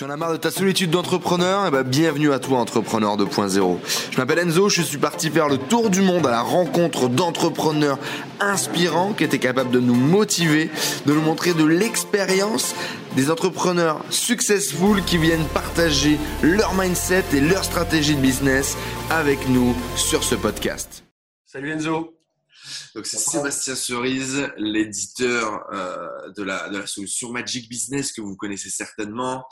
Tu en as marre de ta solitude d'entrepreneur? Eh ben, bienvenue à toi, Entrepreneur 2.0. Je m'appelle Enzo, je suis parti faire le tour du monde à la rencontre d'entrepreneurs inspirants qui étaient capables de nous motiver, de nous montrer de l'expérience, des entrepreneurs successful qui viennent partager leur mindset et leur stratégie de business avec nous sur ce podcast. Salut Enzo. Donc c'est Sébastien Cerise, l'éditeur euh, de, la, de la solution Magic Business que vous connaissez certainement,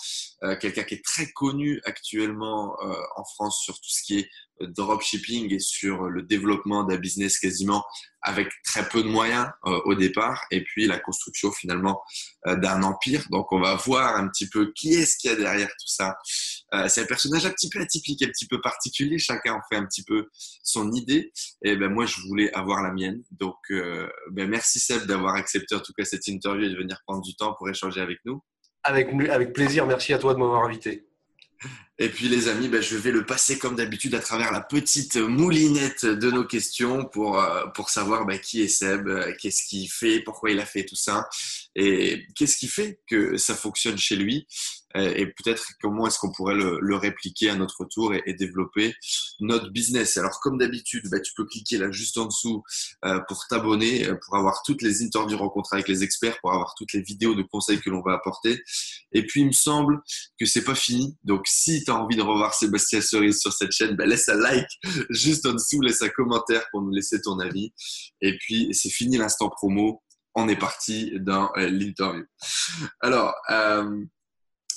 euh, quelqu'un qui est très connu actuellement euh, en France sur tout ce qui est dropshipping et sur le développement d'un business quasiment avec très peu de moyens euh, au départ et puis la construction finalement euh, d'un empire. Donc on va voir un petit peu qui est-ce qu'il y a derrière tout ça. Euh, c'est un personnage un petit peu atypique, un petit peu particulier. Chacun en fait un petit peu son idée. Et ben moi je voulais avoir la mienne. Donc ben, merci Seb d'avoir accepté en tout cas cette interview et de venir prendre du temps pour échanger avec nous. Avec, avec plaisir. Merci à toi de m'avoir invité. Et puis les amis, ben, je vais le passer comme d'habitude à travers la petite moulinette de nos questions pour, euh, pour savoir ben, qui est Seb, euh, qu'est-ce qu'il fait, pourquoi il a fait tout ça et qu'est-ce qui fait que ça fonctionne chez lui? Et peut-être comment est-ce qu'on pourrait le, répliquer à notre tour et, développer notre business? Alors comme d'habitude, bah, tu peux cliquer là juste en dessous euh, pour t'abonner, euh, pour avoir toutes les interviews rencontres avec les experts, pour avoir toutes les vidéos de conseils que l'on va apporter. Et puis il me semble que c'est pas fini. Donc si tu envie de revoir Sébastien Cerise sur cette chaîne, bah, laisse un like juste en dessous, laisse un commentaire pour nous laisser ton avis. Et puis c'est fini l'instant promo on est parti dans euh, l'interview. Alors, euh,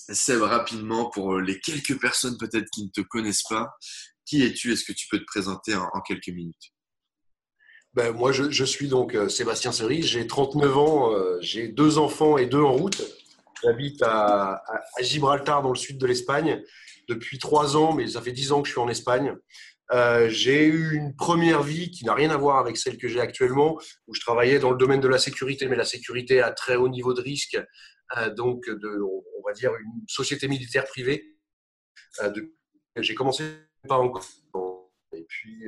Seb, rapidement, pour les quelques personnes peut-être qui ne te connaissent pas, qui es-tu? Est-ce que tu peux te présenter en, quelques minutes? Ben, Moi, je, suis donc euh, Sébastien Cerise, j'ai 39 ans, euh, j'ai deux enfants et deux en route. J'habite à, Gibraltar, dans le sud de l'Espagne, depuis trois ans, mais ça fait dix ans que je suis en Espagne. Euh, j'ai eu une première vie qui n'a rien à voir avec celle que j'ai actuellement, où je travaillais dans le domaine de la sécurité, mais la sécurité à très haut niveau de risque, euh, donc de, on va dire, une société militaire privée. Euh, j'ai commencé pas encore. Et puis,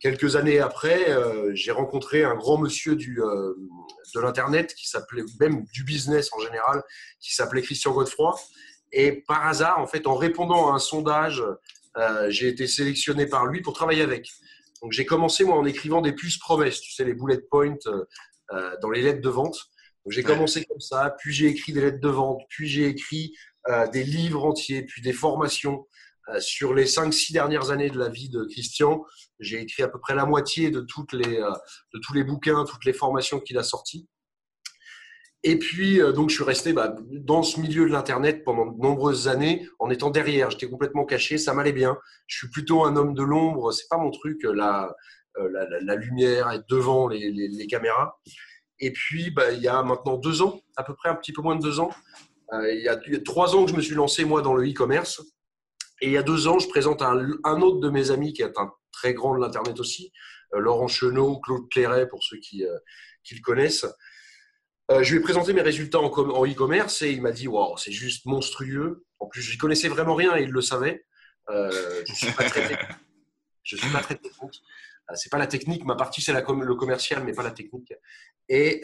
quelques années après, j'ai rencontré un grand monsieur du, de l'Internet qui s'appelait, même du business en général, qui s'appelait Christian Godefroy. Et par hasard, en fait, en répondant à un sondage euh, j'ai été sélectionné par lui pour travailler avec. Donc j'ai commencé moi en écrivant des puces promesses, tu sais les bullet points euh, euh, dans les lettres de vente. Donc j'ai commencé comme ça, puis j'ai écrit des lettres de vente, puis j'ai écrit des livres entiers, puis des formations. sur les 5-6 dernières années de la vie de Christian, j'ai écrit à peu près la moitié de, toutes les, de tous les bouquins, toutes les formations qu'il a sorties. Et puis, euh, donc, je suis resté bah, dans ce milieu de l'Internet pendant de nombreuses années en étant derrière. J'étais complètement caché, ça m'allait bien. Je suis plutôt un homme de l'ombre, c'est pas mon truc, euh, la, euh, la, la, lumière, être devant les, les, caméras. Et puis, bah, il y a maintenant deux ans, à peu près un petit peu moins de deux ans, il, y a, trois ans que je me suis lancé, moi, dans le e-commerce. Et il y a deux ans, je présente un, un, autre de mes amis qui est un très grand de l'Internet aussi, Laurent Chenot, Claude Clairet, pour ceux qui, qui le connaissent. Euh, je lui ai présenté mes résultats en, e-commerce et il m'a dit Waouh, c'est juste monstrueux. En plus, je n'y connaissais vraiment rien et il le savait. Euh, je ne suis pas très technique. Je suis pas. Euh, c'est pas la technique, ma partie c'est le commercial, mais pas la technique. Et,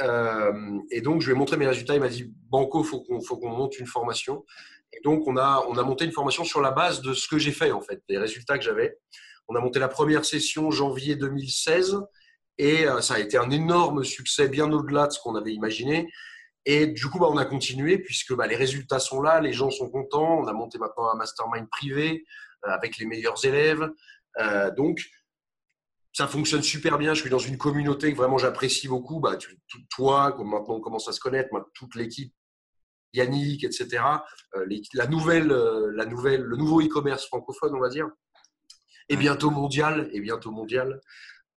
et, donc je lui ai montré mes résultats. Il m'a dit Banco, faut qu'on faut qu'on monte une formation. Et donc on a on a monté une formation sur la base de ce que j'ai fait en fait, des résultats que j'avais. On a monté la première session janvier 2016 et euh, ça a été un énorme succès, bien au-delà de ce qu'on avait imaginé. Et du coup, bah, on a continué puisque bah, les résultats sont là, les gens sont contents. On a monté maintenant un mastermind privé euh, avec les meilleurs élèves. Euh, donc, ça fonctionne super bien. Je suis dans une communauté que vraiment j'apprécie beaucoup. Bah, toi, comme maintenant on commence à se connaître, toute l'équipe, Yannick, etc. la nouvelle, la nouvelle, le nouveau e-commerce francophone, on va dire, et bientôt mondial, et bientôt mondial.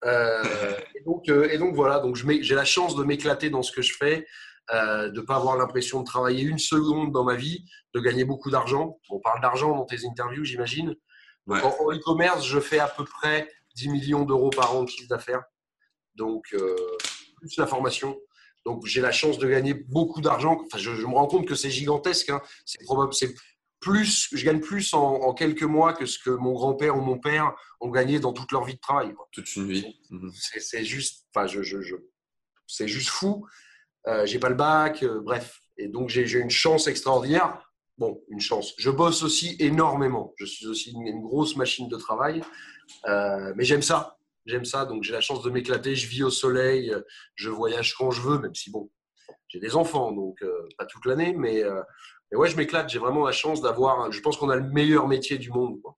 Euh, et, donc, euh, et, donc, voilà, donc j'ai la chance de m'éclater dans ce que je fais, euh, de ne pas avoir l'impression de travailler une seconde dans ma vie, de gagner beaucoup d'argent. On parle d'argent dans tes interviews, j'imagine. En e-commerce, je fais à peu près 10 millions d'euros par an de chiffre d'affaires. Donc, plus la formation. Donc, j'ai la chance de gagner beaucoup d'argent. Enfin, je, me rends compte que c'est gigantesque. Hein. C'est probable, plus, je gagne plus en, quelques mois que ce que mon grand-père ou mon père ont gagné dans toute leur vie de travail. Toute une vie. Mhm. C'est juste, enfin, je, je, c'est juste fou. Euh, j'ai pas le bac, euh, bref. Et donc j'ai une chance extraordinaire. bon, une chance. Je bosse aussi énormément. Je suis aussi une, grosse machine de travail. Euh, mais j'aime ça. J'aime ça. Donc, j'ai la chance de m'éclater. Je vis au soleil. Je voyage quand je veux, même si, bon, j'ai des enfants, donc euh, pas toute l'année. Mais, euh, mais, ouais, je m'éclate. J'ai vraiment la chance d'avoir. Je pense qu'on a le meilleur métier du monde. Quoi.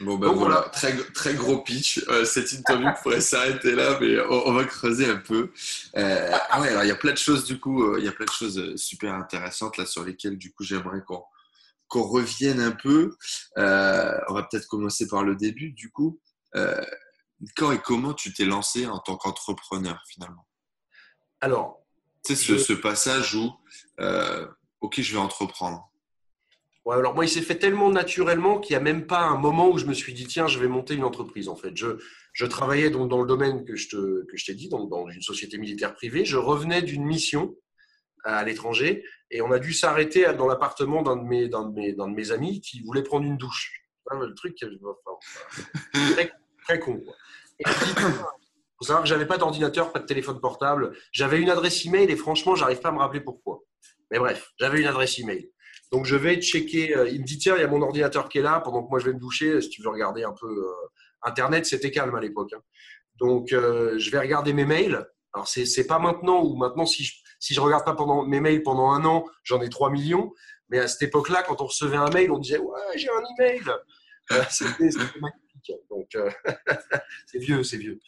Bon ben voilà, très, très gros pitch. cette interview pourrait s'arrêter là, mais on, va creuser un peu. ah ouais, alors il y a plein de choses du coup, il y a plein de choses super intéressantes là sur lesquelles du coup j'aimerais qu'on qu'on revienne un peu. Euh, on va peut-être commencer par le début, du coup. Euh, quand et comment tu t'es lancé en tant qu'entrepreneur, finalement? Alors. Tu sais, ce, passage où, euh, OK, je vais entreprendre. Ouais, alors moi, il s'est fait tellement naturellement qu'il n'y a même pas un moment où je me suis dit, tiens, je vais monter une entreprise, en fait. Je, je travaillais donc dans le domaine que je, te, que je t'ai dit, donc dans une société militaire privée. Je revenais d'une mission à l'étranger. Et on a dû s'arrêter dans l'appartement d'un de, mes, d'un, de mes, d'un de mes amis qui voulait prendre une douche. Le truc, très, très con. Il faut savoir que j'avais pas d'ordinateur, pas de téléphone portable. J'avais une adresse email et franchement, j'arrive pas à me rappeler pourquoi. Mais bref, j'avais une adresse email. Donc je vais checker. Euh, il me dit tiens, il y a mon ordinateur qui est là pendant que moi je vais me doucher. Si tu veux regarder un peu euh, Internet, c'était calme à l'époque. Hein. Donc euh, je vais regarder mes mails. Alors c'est c'est pas maintenant ou maintenant si je si je regarde pas mes mails pendant un an, j'en ai 3 millions. Mais à cette époque-là, quand on recevait un mail, on disait ouais, j'ai un email. Euh, c'était magnifique. Donc c'est vieux, c'est vieux.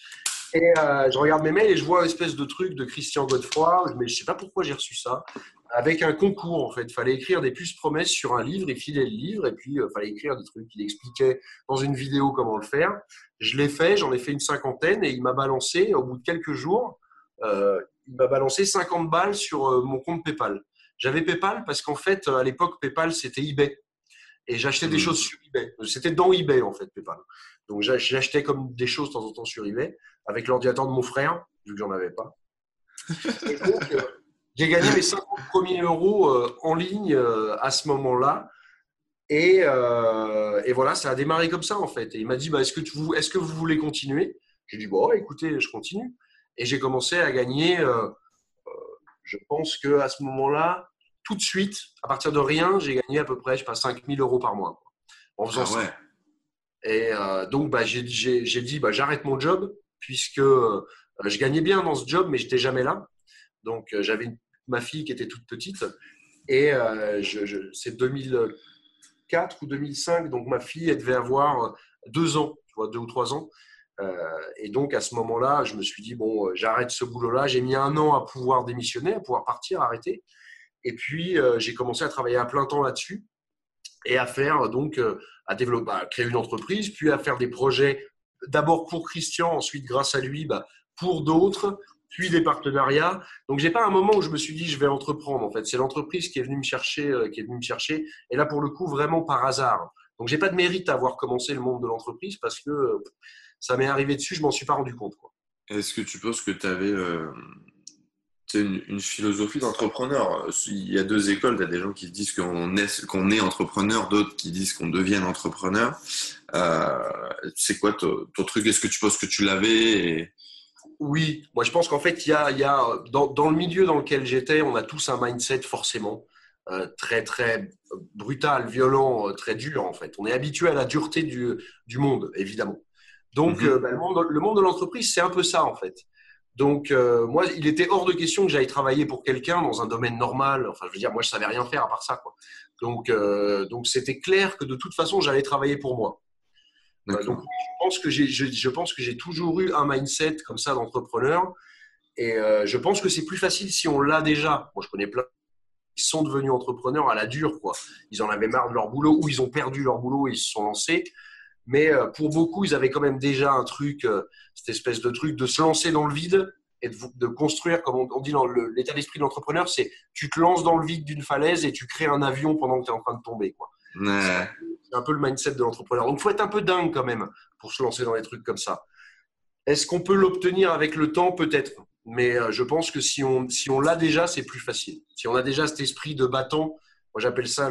Et euh, je regarde mes mails et je vois une espèce de truc de Christian Godefroy, mais je sais pas pourquoi j'ai reçu ça, avec un concours en fait. Il fallait écrire des puces promesses sur un livre, il filait le livre et puis il fallait écrire des trucs. Il expliquait dans une vidéo comment le faire. Je l'ai fait, j'en ai fait une cinquantaine et il m'a balancé au bout de quelques jours il m'a balancé 50 balles sur euh, mon compte PayPal. J'avais PayPal parce qu'en fait, à l'époque, PayPal, c'était eBay. Et j'achetais des hmm. choses sur eBay. C'était dans eBay, en fait, PayPal. Donc, j'achetais comme des choses de temps en temps sur eBay avec l'ordinateur de mon frère, vu que j'en avais pas. Et donc, euh, j'ai gagné mes 50 premiers euros euh, en ligne à ce moment-là. Et, et, voilà, ça a démarré comme ça, en fait. Et il m'a dit, bah, est-ce que, est que vous voulez continuer? J'ai dit, bon, écoutez, je continue. Et j'ai commencé à gagner, euh, euh, je pense qu'à ce moment-là, tout de suite, à partir de rien, j'ai gagné à peu près, je sais pas, 5000 euros par mois en faisant ah ça. Et euh, donc, bah, j'ai dit, bah, j'arrête mon job, puisque je gagnais bien dans ce job, mais j'étais jamais là. Donc, j'avais ma fille qui était toute petite. Et je, c'est 2004 ou 2005, donc ma fille, elle devait avoir deux ans, tu vois, deux ou trois ans. Euh, et donc, à ce moment-là, je me suis dit, bon, euh, j'arrête ce boulot-là. J'ai mis un an à pouvoir démissionner, à pouvoir partir, arrêter. Et puis, euh, j'ai commencé à travailler à plein temps là-dessus et à faire, donc, à développer, bah, créer une entreprise, puis à faire des projets, d'abord pour Christian, ensuite, grâce à lui, bah, pour d'autres, puis des partenariats. Donc, j'ai pas un moment où je me suis dit, je vais entreprendre, en fait. C'est l'entreprise qui est venue me chercher, qui est venue me chercher. Et là, pour le coup, vraiment par hasard. Donc, j'ai pas de mérite à avoir commencé le monde de l'entreprise parce que ça m'est arrivé dessus, je m'en suis pas rendu compte. Est-ce que tu penses que tu avais euh, une, philosophie d'entrepreneur Il y a deux écoles, il y a des gens qui disent qu'on est, qu'on est entrepreneur, d'autres qui disent qu'on devient entrepreneur. Euh, c'est quoi ton, truc? Est-ce que tu penses que tu l'avais? Oui, moi je pense qu'en fait, il y a, y a dans, dans, le milieu dans lequel j'étais, on a tous un mindset forcément. Euh, très très brutal, violent, très dur en fait. On est habitué à la dureté du, du monde, évidemment. Donc, mhm. euh, bah, le, monde, de l'entreprise, c'est un peu ça, en fait. Donc, euh, moi, il était hors de question que j'aille travailler pour quelqu'un dans un domaine normal. Enfin, je veux dire, moi, je savais rien faire à part ça, quoi. Donc, euh, donc, c'était clair que de toute façon, j'allais travailler pour moi. donc, je pense que j'ai, je, pense que j'ai toujours eu un mindset comme ça d'entrepreneur. Et je pense que c'est plus facile si on l'a déjà. Moi, je connais plein qui sont devenus entrepreneurs à la dure, quoi. Ils en avaient marre de leur boulot ou ils ont perdu leur boulot et ils se sont lancés. Mais euh, pour beaucoup, ils avaient quand même déjà un truc, euh, cette espèce de truc de se lancer dans le vide et de, construire, comme on, dit dans l'état d'esprit de l'entrepreneur, c'est tu te lances dans le vide d'une falaise et tu crées un avion pendant que tu es en train de tomber. Quoi. C'est un peu le mindset de l'entrepreneur. Donc, il faut être un peu dingue quand même pour se lancer dans des trucs comme ça. Est-ce qu'on peut l'obtenir avec le temps? Peut-être. Mais euh, je pense que si on, si on l'a déjà, c'est plus facile. Si on a déjà cet esprit de battant, moi j'appelle ça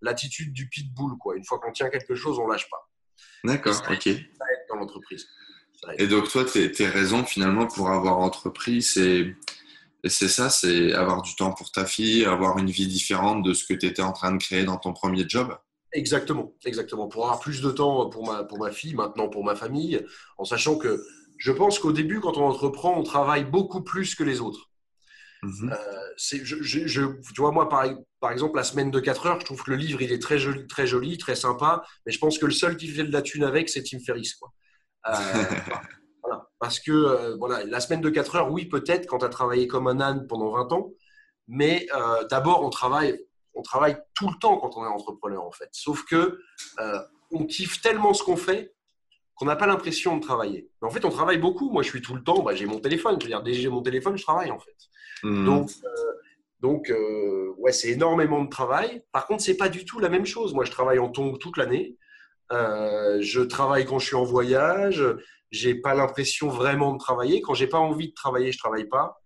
l'attitude le, du pitbull. Quoi. Une fois qu'on tient quelque chose, on lâche pas. D'accord, ok. dans l'entreprise. Et donc, toi, tes, raisons finalement pour avoir entrepris, c'est ça, c'est avoir du temps pour ta fille, avoir une vie différente de ce que tu étais en train de créer dans ton premier job? Exactement, exactement. Pour avoir plus de temps pour ma, pour ma fille, maintenant pour ma famille, en sachant que je pense qu'au début, quand on entreprend, on travaille beaucoup plus que les autres. Mhm. Euh, je, je, tu vois, moi, par, par, exemple, la semaine de 4 heures, je trouve que le livre, il est très joli, très, joli, très sympa, mais je pense que le seul qui fait de la thune avec, c'est Tim Ferriss. Quoi. Euh, voilà. Parce que euh, voilà, la semaine de 4 heures, oui, peut-être, quand tu as travaillé comme un âne pendant 20 ans, mais d'abord, on travaille, on travaille tout le temps quand on est entrepreneur, en fait. Sauf que on kiffe tellement ce qu'on fait qu'on n'a pas l'impression de travailler. Mais en fait, on travaille beaucoup. Moi, je suis tout le temps, bah, j'ai mon téléphone. Je veux dire, dès que j'ai mon téléphone, je travaille, en fait. Hmm. Donc, euh, donc euh, ouais, c'est énormément de travail. Par contre, c'est pas du tout la même chose. Moi, je travaille en tongue toute l'année. Euh, je travaille quand je suis en voyage. J'ai pas l'impression vraiment de travailler. Quand j'ai pas envie de travailler, je travaille pas.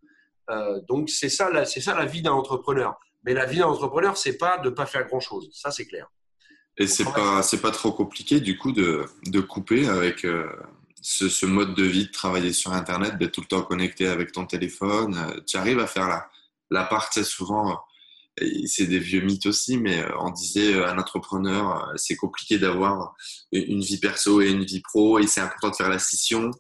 donc, c'est ça, c'est ça la vie d'un entrepreneur. Mais la vie d'un entrepreneur, c'est pas de pas faire grand chose. Ça, c'est clair. Et c'est pas, c'est pas trop compliqué du coup de, de couper avec ce, ce, mode de vie de travailler sur Internet, d'être tout le temps connecté avec ton téléphone. Euh, tu arrives à faire la, la part, c'est souvent, euh, c'est des vieux mythes aussi, mais euh, on disait un entrepreneur, c'est compliqué d'avoir une vie perso et une vie pro et c'est important de faire la scission.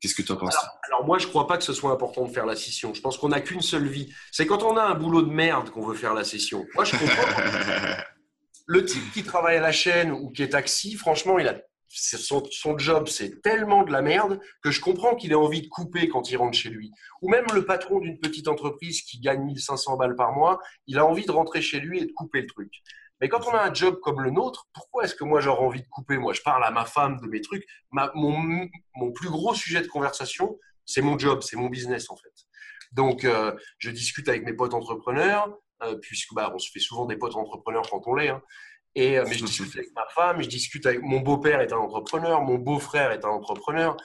Qu'est-ce que tu en penses? Alors, moi, je ne crois pas que ce soit important de faire la scission. Je pense qu'on n'a qu'une seule vie. C'est quand on a un boulot de merde qu'on veut faire la scission. Moi, je comprends. le type qui travaille à la chaîne ou qui est taxi, franchement, il a son, son, job, c'est tellement de la merde que je comprends qu'il ait envie de couper quand il rentre chez lui. Ou même le patron d'une petite entreprise qui gagne 1500 balles par mois, il a envie de rentrer chez lui et de couper le truc. Mais quand on a un job comme le nôtre, pourquoi est-ce que moi j'aurais envie de couper? Moi, je parle à ma femme de mes trucs. mon, plus gros sujet de conversation, c'est mon job, c'est mon business en fait. Donc, euh, je discute avec mes potes entrepreneurs, euh, puisque bah, on se fait souvent des potes entrepreneurs quand on l'est. Hein. Et, euh, mais je discute avec ma femme, je discute avec mon beau-père est un entrepreneur, mon beau-frère est un entrepreneur.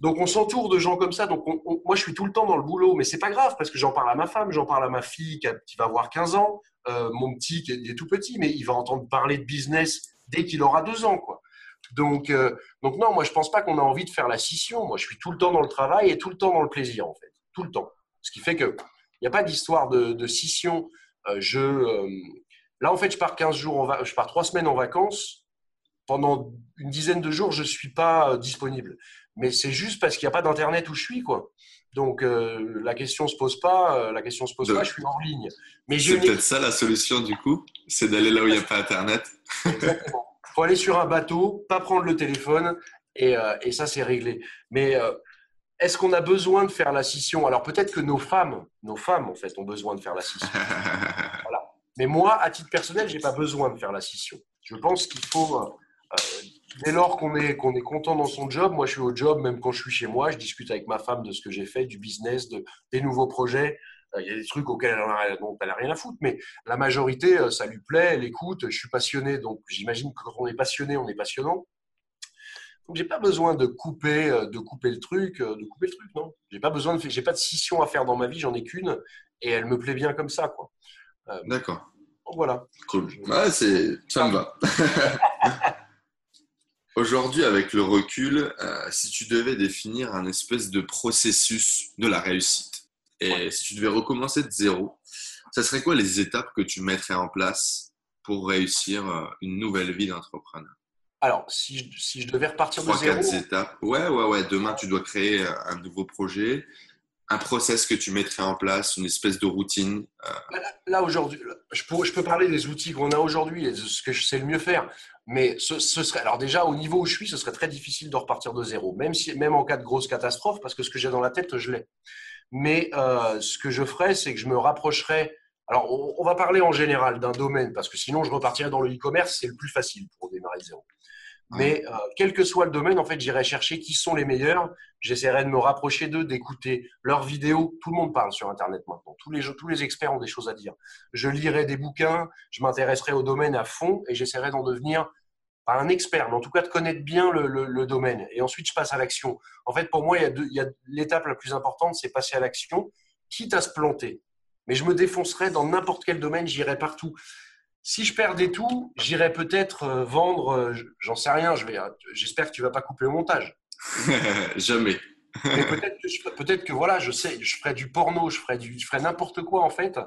Donc on s'entoure de gens comme ça. Donc moi je suis tout le temps dans le boulot, mais c'est pas grave parce que j'en parle à ma femme, j'en parle à ma fille qui, va avoir 15 ans, euh, mon petit qui est, tout petit, mais il va entendre parler de business dès qu'il aura deux ans, euh, donc non, moi je pense pas qu'on a envie de faire la scission. Moi je suis tout le temps dans le travail et tout le temps dans le plaisir en fait, tout le temps. Ce qui fait que il n'y a pas d'histoire de, scission. je Là, en fait, je pars 15 jours, en je pars trois semaines en vacances. Pendant une dizaine de jours, je ne suis pas euh, disponible. Mais c'est juste parce qu'il n'y a pas d'internet où je suis, quoi. Donc euh, la question se pose pas, euh, la question se pose pas, je suis en ligne. Mais c'est peut-être ça la solution du coup, c'est d'aller là où il n'y a pas internet. Exactement. Faut aller sur un bateau, pas prendre le téléphone et, et ça c'est réglé. Mais est-ce qu'on a besoin de faire la scission? Alors peut-être que nos femmes, nos femmes en fait, ont besoin de faire la scission. voilà. Mais moi, à titre personnel, je n'ai pas besoin de faire la scission. Je pense qu'il faut, euh, euh, dès lors qu'on est, qu'on est content dans son job, moi je suis au job, même quand je suis chez moi, je discute avec ma femme de ce que j'ai fait, du business, de, des nouveaux projets. Euh, il y a des trucs auxquels elle n'a rien à foutre, mais la majorité, ça lui plaît, elle écoute, je suis passionné, donc j'imagine que quand on est passionné, on est passionnant. Donc j'ai pas besoin de couper, de couper le truc, de couper le truc, non. J'ai pas besoin de, j'ai pas de scission à faire dans ma vie, j'en ai qu'une, et elle me plaît bien comme ça, quoi. Euh, D'accord. Voilà. Cool. Ouais, c'est, ça me va. Aujourd'hui, avec le recul, euh, si tu devais définir un espèce de processus de la réussite, et si tu devais recommencer de zéro, ça serait quoi les étapes que tu mettrais en place pour réussir euh, une nouvelle vie d'entrepreneur? Alors, si je, si je, devais repartir de zéro. quatre étapes. Ouais, ouais, ouais. Demain, tu dois créer un nouveau projet un process que tu mettrais en place, une espèce de routine euh? Là, aujourd'hui, je peux, parler des outils qu'on a aujourd'hui et de ce que je sais le mieux faire. Mais ce, serait, alors déjà, au niveau où je suis, ce serait très difficile de repartir de zéro, même, si, même en cas de grosse catastrophe, parce que ce que j'ai dans la tête, je l'ai. Mais euh, ce que je ferais, c'est que je me rapprocherais. Alors, on, va parler en général d'un domaine, parce que sinon, je repartirais dans le e-commerce, c'est le plus facile pour démarrer zéro. Mais euh, quel que soit le domaine, en fait, j'irai chercher qui sont les meilleurs. J'essaierai de me rapprocher d'eux, d'écouter leurs vidéos. Tout le monde parle sur Internet maintenant. Tous les, tous les experts ont des choses à dire. Je lirai des bouquins, je m'intéresserai au domaine à fond et j'essaierai d'en devenir pas un expert, mais en tout cas de connaître bien le, domaine. Et ensuite, je passe à l'action. En fait, pour moi, il y a l'étape la plus importante, c'est passer à l'action, quitte à se planter. Mais je me défoncerai dans n'importe quel domaine, j'irai partout. Si je perdais tout, j'irais peut-être euh, vendre, euh, j'en sais rien, j'espère que tu vas pas couper le montage. Jamais. peut-être que, peut que voilà, je sais, je ferais du porno, je ferais, du, je ferais n'importe quoi en fait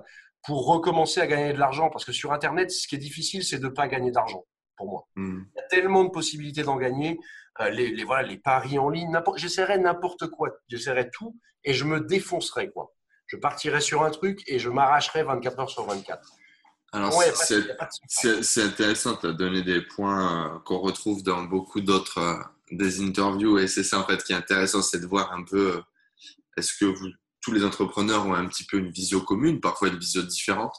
pour recommencer à gagner de l'argent. Parce que sur Internet, ce qui est difficile, c'est de ne pas gagner d'argent pour moi. Hmm. Il y a tellement de possibilités d'en gagner. Euh, les, voilà, les paris en ligne, j'essaierai n'importe quoi, j'essaierai tout et je me défoncerai. Quoi. Je partirai sur un truc et je m'arracherai 24 heures sur 24. Alors, c'est intéressant, tu as donné des points euh, qu'on retrouve dans beaucoup d'autres euh, des interviews et c'est ça en fait qui est intéressant, c'est de voir un peu est-ce que vous, tous les entrepreneurs ont un petit peu une vision commune, parfois une vision différente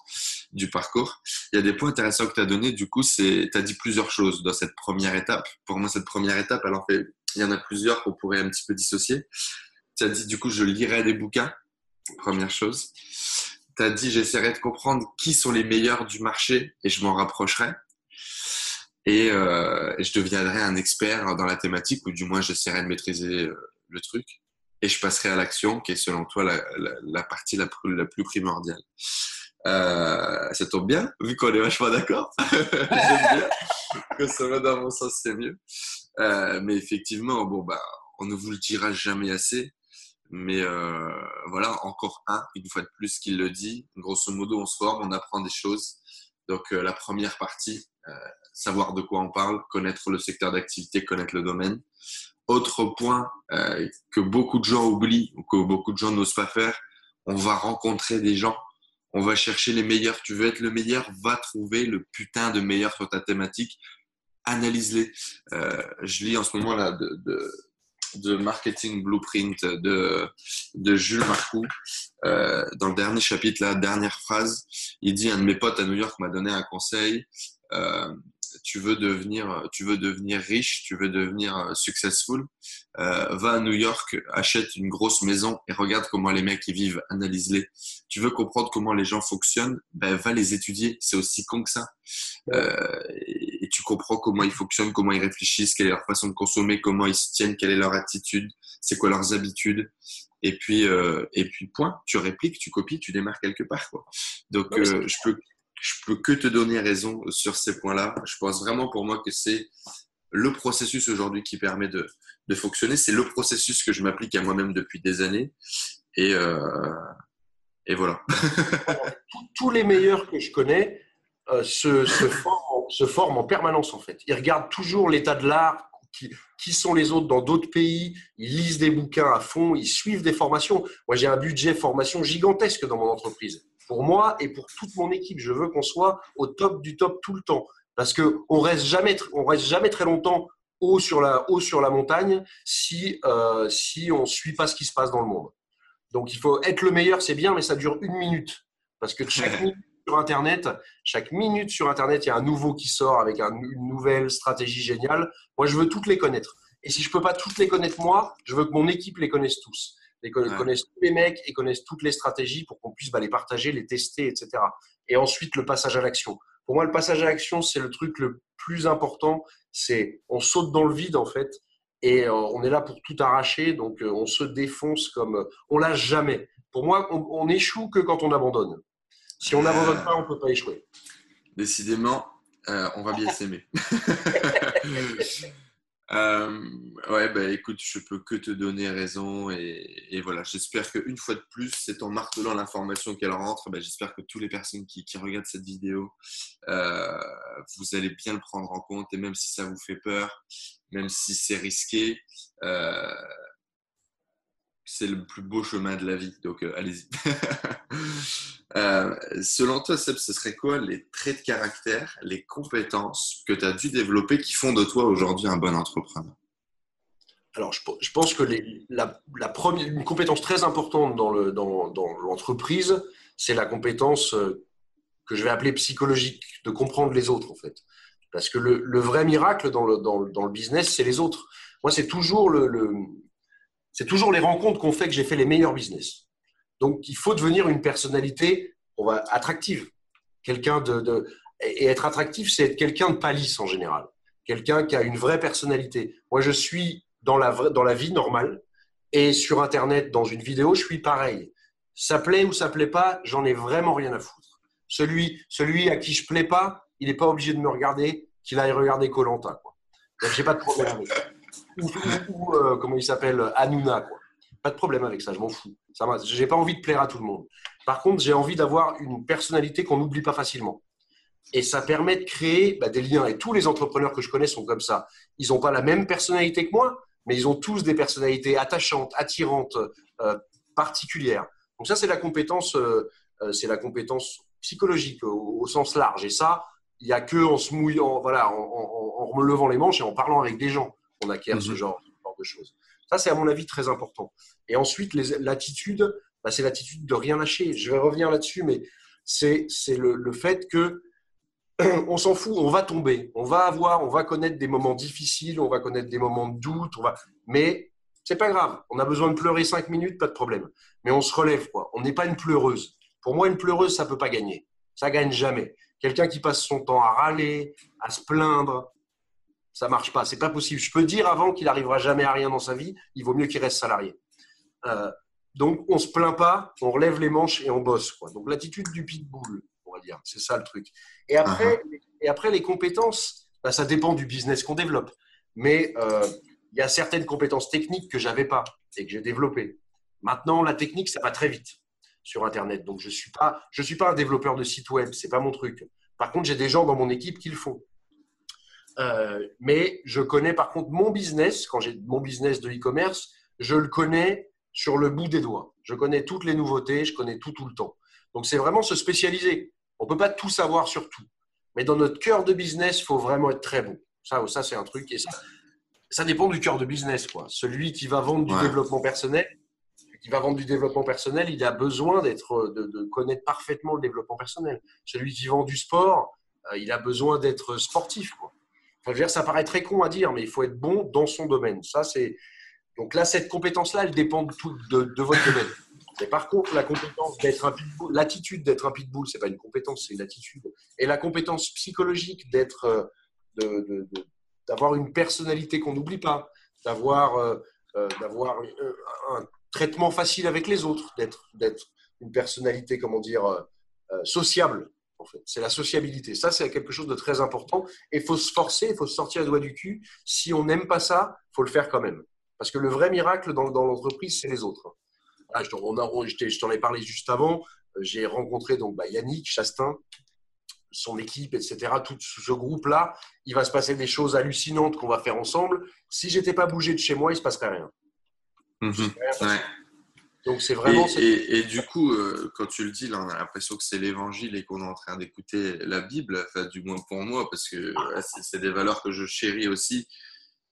du parcours. Il y a des points intéressants que tu as donnés. Du coup, tu as dit plusieurs choses dans cette première étape. Pour moi, cette première étape, alors fait, il y en a plusieurs qu'on pourrait un petit peu dissocier. Tu as dit, du coup, je lirai des bouquins. Première chose. Tu as dit, j'essaierai de comprendre qui sont les meilleurs du marché et je m'en rapprocherai. Et, euh, je deviendrai un expert dans la thématique, ou du moins, j'essaierai de maîtriser euh, le truc et je passerai à l'action, qui est selon toi la, partie la plus, la plus primordiale. Euh, ça tombe bien, vu qu'on est vachement d'accord. bien. Que ça va dans mon sens, c'est mieux. Euh, mais effectivement, bon, bah, on ne vous le dira jamais assez. Mais euh, voilà, encore un, une fois de plus, qu'il le dit. Grosso modo, on se forme, on apprend des choses. Donc, la première partie, savoir de quoi on parle, connaître le secteur d'activité, connaître le domaine. Autre point euh, que beaucoup de gens oublient ou que beaucoup de gens n'osent pas faire, on va rencontrer des gens, on va chercher les meilleurs. Tu veux être le meilleur, va trouver le putain de meilleur sur ta thématique, analyse-les. Euh, je lis en ce moment là de, de, de Marketing Blueprint de, de Jules Marcoux. Euh, dans le dernier chapitre, la dernière phrase, il dit un de mes potes à New York m'a donné un conseil. Euh, tu veux devenir, tu veux devenir riche, tu veux devenir euh, successful, va à New York, achète une grosse maison et regarde comment les mecs y vivent, analyse-les. Tu veux comprendre comment les gens fonctionnent, ben va les étudier. C'est aussi con que ça. Comprends comment ils fonctionnent, comment ils réfléchissent, quelle est leur façon de consommer, comment ils se tiennent, quelle est leur attitude, c'est quoi leurs habitudes. Et puis, euh, et puis point. Tu répliques, tu copies, tu démarres quelque part. Quoi. Donc, euh, je peux je peux que te donner raison sur ces points-là. Je pense vraiment pour moi que c'est le processus aujourd'hui qui permet de, de fonctionner. C'est le processus que je m'applique à moi-même depuis des années. Et, euh, et voilà. Tous les meilleurs que je connais euh, se, se, forment, se, forment, en permanence, en fait. Ils regardent toujours l'état de l'art, qui, sont les autres dans d'autres pays, ils lisent des bouquins à fond, ils suivent des formations. Moi, j'ai un budget formation gigantesque dans mon entreprise pour moi et pour toute mon équipe. Je veux qu'on soit au top du top tout le temps. Parce qu'on reste reste jamais très longtemps haut sur la, haut sur la montagne si, euh, si on ne suit pas ce qui se passe dans le monde. Donc il faut être le meilleur, c'est bien, mais ça dure une minute. Parce que chaque minute sur Internet, chaque minute sur Internet, il y a un nouveau qui sort avec une nouvelle stratégie géniale. Moi, je veux toutes les connaître. Et si je peux pas toutes les connaître moi, je veux que mon équipe les connaisse tous ils connaissent tous les mecs et connaissent toutes les stratégies pour qu'on puisse bah, les partager, les tester, etc. Et ensuite, le passage à l'action. Pour moi, le passage à l'action, c'est le truc le plus important. C'est on saute dans le vide, en fait, et euh, on est là pour tout arracher. Donc, euh, on se défonce comme. Euh, on lâche jamais. Pour moi, on, on échoue que quand on abandonne. Si on n'abandonne pas, on ne peut pas échouer. Décidément, on va bien s'aimer. Euh, ouais, bah écoute, je peux que te donner raison et, voilà, j'espère qu'une fois de plus, c'est en martelant l'information qu'elle rentre, bah, j'espère que toutes les personnes qui, regardent cette vidéo, euh, vous allez bien le prendre en compte et même si ça vous fait peur, même si c'est risqué, euh, c'est le plus beau chemin de la vie, donc euh, allez-y. Euh, selon toi, Seb, ce serait quoi les traits de caractère, les compétences que tu as dû développer qui font de toi aujourd'hui un bon entrepreneur? Alors, je, pense que la, première, une compétence très importante dans l'entreprise, c'est la compétence euh, que je vais appeler psychologique, de comprendre les autres, en fait. Parce que le, vrai miracle dans le, dans, le business, c'est les autres. Moi, c'est toujours le, c'est toujours les rencontres qu'on fait que j'ai fait les meilleurs business. Donc, il faut devenir une personnalité on va, attractive. Quelqu'un de, et être attractif, c'est être quelqu'un de pas lisse en général. Quelqu'un qui a une vraie personnalité. Moi, je suis dans la, dans la vie normale et sur Internet, dans une vidéo, je suis pareil. Ça plaît ou ça plaît pas, j'en ai vraiment rien à foutre. Celui, celui à qui je plais pas, il n'est pas obligé de me regarder, qu'il aille regarder Colanta. J'ai pas de problème ou, euh, comment il s'appelle, Hanouna. Quoi. Pas de problème avec ça, je m'en fous. Ça j'ai pas envie de plaire à tout le monde. Par contre, j'ai envie d'avoir une personnalité qu'on n'oublie pas facilement. Et ça permet de créer bah, des liens. Et tous les entrepreneurs que je connais sont comme ça. Ils n'ont pas la même personnalité que moi, mais ils ont tous des personnalités attachantes, attirantes, euh, particulières. Donc ça, c'est la compétence, euh, c'est la compétence psychologique au, sens large. Et ça, il n'y a que en se mouillant, voilà, en, en, levant les manches et en parlant avec des gens qu'on acquiert ce, mhm. genre, de choses. Ça, c'est à mon avis très important. Et ensuite, l'attitude, bah, c'est l'attitude de rien lâcher. Je vais revenir là-dessus, mais c'est le, le fait que on s'en fout, on va tomber, on va avoir, on va connaître des moments difficiles, on va connaître des moments de doute, on va, mais c'est pas grave. On a besoin de pleurer cinq minutes, pas de problème. Mais on se relève, quoi. On n'est pas une pleureuse. Pour moi, une pleureuse, ça peut pas gagner. Ça gagne jamais. Quelqu'un qui passe son temps à râler, à se plaindre, ça marche pas. C'est pas possible. Je peux dire avant qu'il n'arrivera jamais à rien dans sa vie. Il vaut mieux qu'il reste salarié. Euh, donc, on se plaint pas, on relève les manches et on bosse. Quoi. Donc, l'attitude du pitbull, on va dire, c'est ça le truc. Et après, uh-huh. et après les compétences, bah, ça dépend du business qu'on développe. Mais euh, il y a certaines compétences techniques que j'avais pas et que j'ai développées. Maintenant, la technique, ça va très vite sur Internet. Donc, je suis pas, je suis pas un développeur de site web, c'est pas mon truc. Par contre, j'ai des gens dans mon équipe qui le font. Euh, mais je connais par contre mon business, quand j'ai mon business de e-commerce, je le connais sur le bout des doigts. Je connais toutes les nouveautés, je connais tout tout le temps. Donc c'est vraiment se spécialiser. On ne peut pas tout savoir sur tout. Mais dans notre cœur de business, il faut vraiment être très bon. Ça, ça c'est un truc. Et ça, ça dépend du cœur de business. Quoi. Celui qui va vendre du développement personnel, qui va vendre du développement personnel, il a besoin d'être, de, connaître parfaitement le développement personnel. Celui qui vend du sport, euh, il a besoin d'être sportif. Quoi. Enfin, ça paraît très con à dire, mais il faut être bon dans son domaine. Ça, c'est donc là, cette compétence-là, elle dépend de, tout, de, votre domaine. Mais par contre, la compétence d'être un pitbull, l'attitude d'être un pitbull, c'est pas une compétence, c'est une attitude. Et la compétence psychologique d'être, euh, d'avoir une personnalité qu'on n'oublie pas, d'avoir, euh, euh, d'avoir un traitement facile avec les autres, d'être, d'être une personnalité, comment dire, sociable. En fait. C'est la sociabilité. Ça, c'est quelque chose de très important. Et il faut se forcer, il faut se sortir les doigts du cul. Si on n'aime pas ça, il faut le faire quand même. Parce que le vrai miracle dans, l'entreprise, c'est les autres. je t'en ai parlé juste avant. J'ai rencontré donc bah, Yannick Chastin, son équipe, etc. Tout ce groupe-là, il va se passer des choses hallucinantes qu'on va faire ensemble. Si j'étais pas bougé de chez moi, il se passerait rien. Mhm. Donc c'est vraiment. Et, du coup, euh, quand tu le dis, là, on a l'impression que c'est l'évangile et qu'on est en train d'écouter la Bible, enfin, du moins pour moi, parce que c'est des valeurs que je chéris aussi.